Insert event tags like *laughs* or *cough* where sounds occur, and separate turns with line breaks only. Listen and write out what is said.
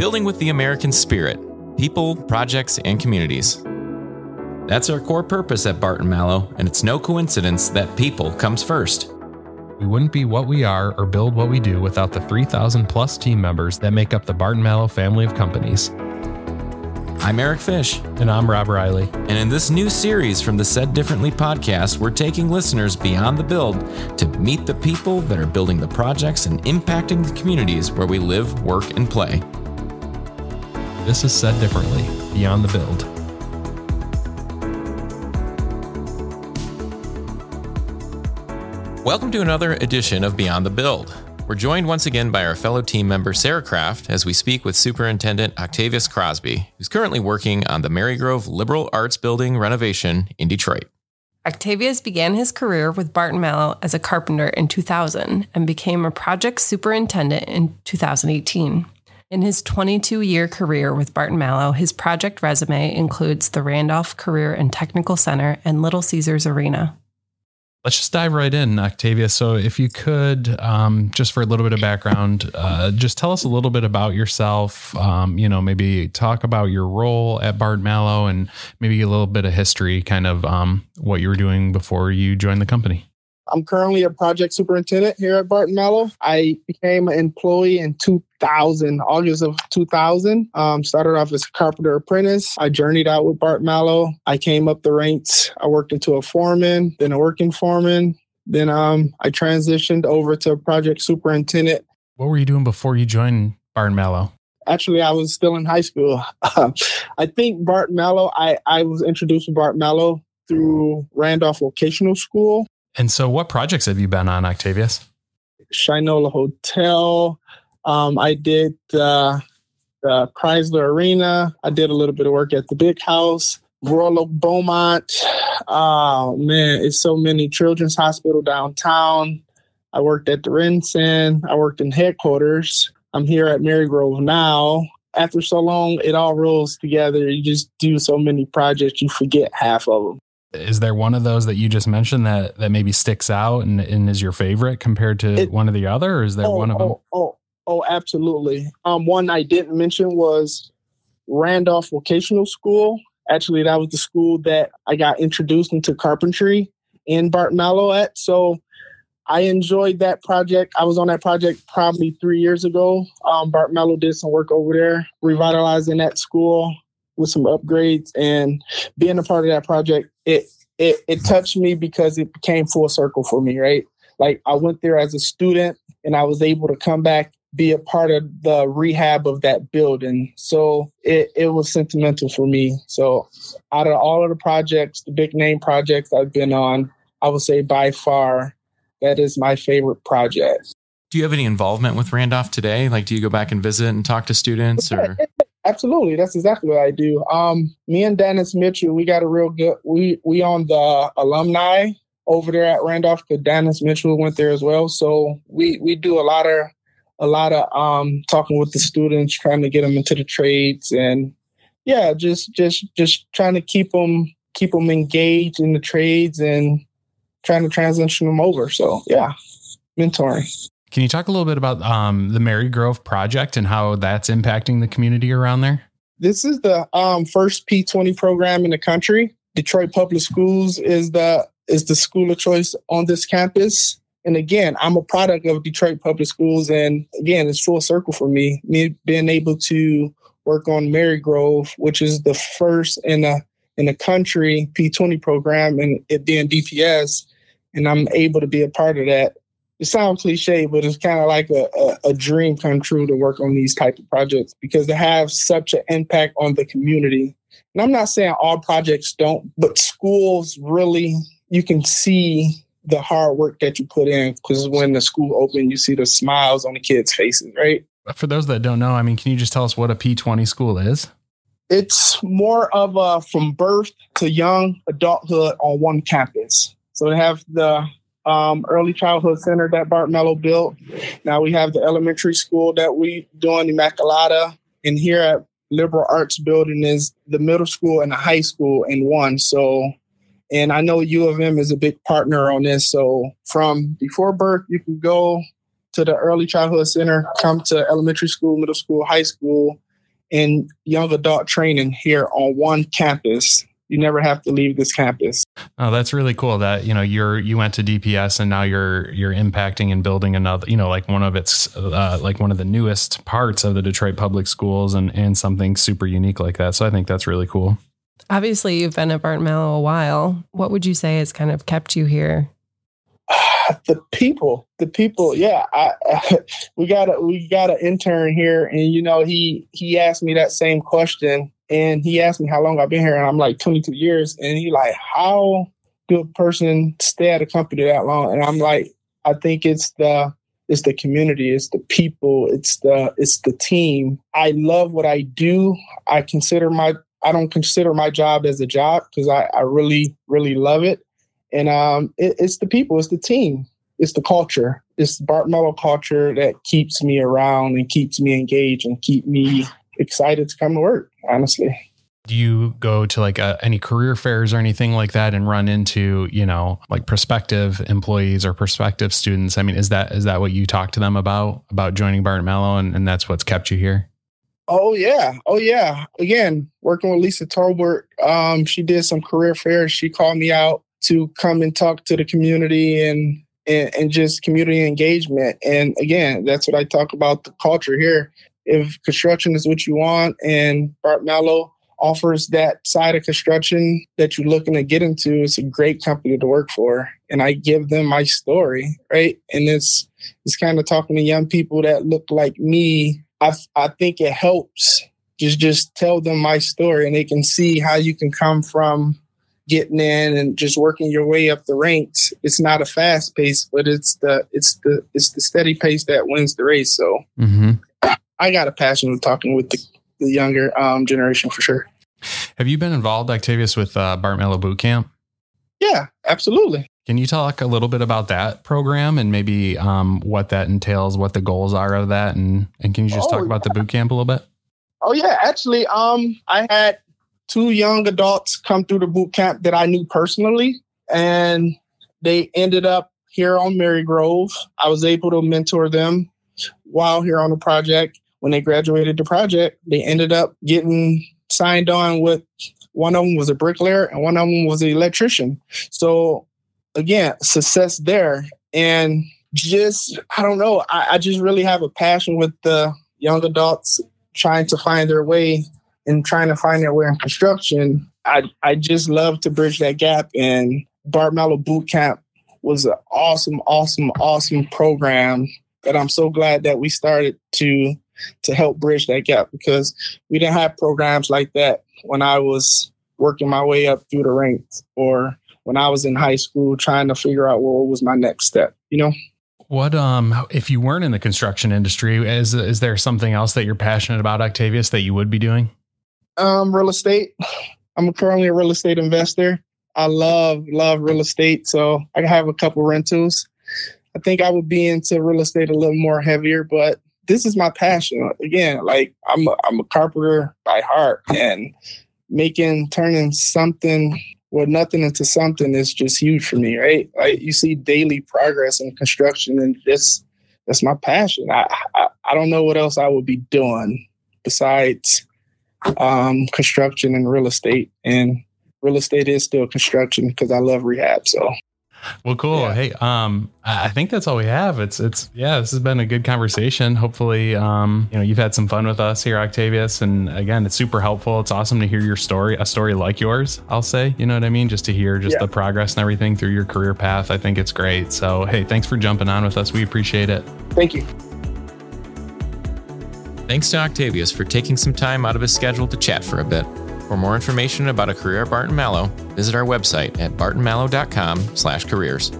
building with the American spirit people, projects, and communities. That's our core purpose at Barton Malow, and it's no coincidence that people comes first.
We wouldn't be what we are or build what we do without the 3,000 plus team members that make up the Barton Malow family of companies.
I'm Eric Fish.
And I'm Rob Riley.
And in this new series from the Said Differently podcast, we're taking listeners beyond the build to meet the people that are building the projects and impacting the communities where we live, work, and play.
This is Said Differently Beyond the Build.
Welcome to another edition of Beyond the Build. We're joined once again by our fellow team member Sarah Kraft as we speak with Superintendent Octavous Crosby, who's currently working on the Marygrove Liberal Arts Building renovation in Detroit.
Octavous began his career with Barton Malow as a carpenter in 2000 and became a project superintendent in 2018. In his 22 year career with Barton Malow, his project resume includes the Randolph Career and Technical Center and Little Caesars Arena.
Let's just dive right in, Octavia. So, if you could, um, just for a little bit of background, uh, just tell us a little bit about yourself. Um, you know, maybe talk about your role at Barton Malow and maybe a little bit of history, kind of um, what you were doing before you joined the company.
I'm currently a project superintendent here at Barton Malow. I became an employee in 2000, August of 2000. Um, started off as a carpenter apprentice. I journeyed out with Barton Malow. I came up the ranks. I worked into a foreman, then a working foreman. Then um, I transitioned over to project superintendent.
What were you doing before you joined Barton Malow?
Actually, I was still in high school. *laughs* I think Barton Malow, I, I was introduced to Barton Malow through Randolph Vocational School.
And so, what projects have you been on, Octavous?
Shinola Hotel. Um, I did uh, the Crisler Arena. I did a little bit of work at the Big House, Royal Oak Beaumont. Oh man, it's so many. Children's Hospital downtown. I worked at the RenCen. I worked in headquarters. I'm here at Marygrove now. After so long, it all rolls together. You just do so many projects, you forget half of them
is there one of those that you just mentioned that that maybe sticks out and, and is your favorite compared to it, one of the other or is there
oh,
one of them?
oh, oh oh absolutely. Um one i didn't mention was randolph vocational school. Actually that was the school that i got introduced into carpentry in barton malow at. So i enjoyed that project. I was on that project probably three years ago. Um, barton malow did some work over there revitalizing that school with some upgrades and being a part of that project, it it it touched me because it became full circle for me, right? Like I went there as a student and I was able to come back be a part of the rehab of that building. So it, it was sentimental for me. So out of all of the projects, the big name projects I've been on, I would say by far that is my favorite project.
Do you have any involvement with Randolph today? Like, do you go back and visit and talk to students or?
Absolutely, that's exactly what I do. Um, me and Dennis Mitchell, we got a real good. We we on the alumni over there at Randolph. Because Dennis Mitchell went there as well, so we we do a lot of a lot of um talking with the students, trying to get them into the trades, and yeah, just just just trying to keep them keep them engaged in the trades and trying to transition them over. So yeah, mentoring.
Can you talk a little bit about um, the Marygrove project and how that's impacting the community around there?
This is the um, first P20 program in the country. Detroit Public Schools is the is the school of choice on this campus. And again, I'm a product of Detroit Public Schools, and again, it's full circle for me. Me being able to work on Marygrove, which is the first in the in the country P20 program, and it being DPS, and I'm able to be a part of that it sounds cliche, but it's kind of like a, a, a, dream come true to work on these type of projects because they have such an impact on the community. And I'm not saying all projects don't, but schools really, you can see the hard work that you put in because when the school opened, you see the smiles on the kids' faces, right?
For those that don't know, I mean, can you just tell us what a P20 school is?
It's more of a from birth to young adulthood on one campus. So they have the um, early childhood center that Bart Malow built. Now we have the elementary school that we doing Immaculata, and here at Liberal Arts Building is the middle school and the high school in one. So, and I know U of M is a big partner on this. So from before birth, you can go to the early childhood center, come to elementary school, middle school, high school, and young adult training here on one campus. You never have to leave this campus.
Oh, that's really cool that, you know, you're, you went to DPS and now you're, you're impacting and building another, you know, like one of its, uh, like one of the newest parts of the Detroit public schools and, and something super unique like that. So I think that's really cool.
Obviously, you've been at Barton Malow a while. What would you say has kind of kept you here? *sighs*
the people, the people. Yeah, I, *laughs* we got a we got an intern here, and you know he he asked me that same question, and he asked me how long I've been here, and I'm like 22 years, and he like how do a person stay at a company that long? And I'm like, I think it's the it's the community, it's the people, it's the it's the team. I love what I do. I consider my I don't consider my job as a job because I, I really, really love it. And um, it, it's the people, it's the team, it's the culture, it's the Bart Malow culture that keeps me around and keeps me engaged and keep me excited to come to work. Honestly.
Do you go to like uh, any career fairs or anything like that and run into you know like prospective employees or prospective students? I mean, is that is that what you talk to them about about joining Barton Malow and, and that's what's kept you here?
Oh yeah, oh yeah. Again, working with Lisa Tolbert, um, she did some career fairs. She called me out to come and talk to the community and, and and just community engagement. And again, that's what I talk about the culture here. If construction is what you want, and Bart Malow offers that side of construction that you're looking to get into, it's a great company to work for. And I give them my story, right? And it's it's kind of talking to young people that look like me I I think it helps just just tell them my story and they can see how you can come from getting in and just working your way up the ranks. It's not a fast pace, but it's the it's the it's the steady pace that wins the race. So mm-hmm. I got a passion with talking with the, the younger um, generation for sure.
Have you been involved, Octavous, with uh, Barton Malow Boot Camp?
Yeah, absolutely.
Can you talk a little bit about that program and maybe um, what that entails, what the goals are of that, and and can you just oh, talk about the boot camp a little bit?
Oh yeah, actually, um, I had two young adults come through the boot camp that I knew personally, and they ended up here on Marygrove. I was able to mentor them while here on the project. When they graduated the project, they ended up getting signed on with one of them was a bricklayer and one of them was an electrician. So again, success there. And just, I don't know, I, I just really have a passion with the young adults trying to find their way and trying to find their way in construction. I, I just love to bridge that gap. And Barton Malow Boot Camp was an awesome, awesome, awesome program that I'm so glad that we started to to help bridge that gap because we didn't have programs like that when I was working my way up through the ranks or when I was in high school trying to figure out what was my next step, you know?
What um if you weren't in the construction industry, is is there something else that you're passionate about, Octavous, that you would be doing?
Um, real estate. I'm currently a real estate investor. I love, love real estate. So I have a couple rentals. I think I would be into real estate a little more heavier, but this is my passion. Again, like I'm a, I'm a carpenter by heart and making turning something well, nothing into something is just huge for me, right? Like you see daily progress in construction, and that's that's my passion. I, I, I don't know what else I would be doing besides um, construction and real estate, and real estate is still construction because I love rehab. So
well, cool. Yeah. Hey, um, I think that's all we have. It's, it's, yeah, this has been a good conversation. Hopefully, um, you know, you've had some fun with us here, Octavous. And again, it's super helpful. It's awesome to hear your story, a story like yours, I'll say, you know what I mean? Just to hear just yeah. the progress and everything through your career path. I think it's great. So, hey, thanks for jumping on with us. We appreciate it.
Thank you.
Thanks to Octavous for taking some time out of his schedule to chat for a bit. For more information about a career at Barton Malow, visit our website at bartonmalow.com slash careers.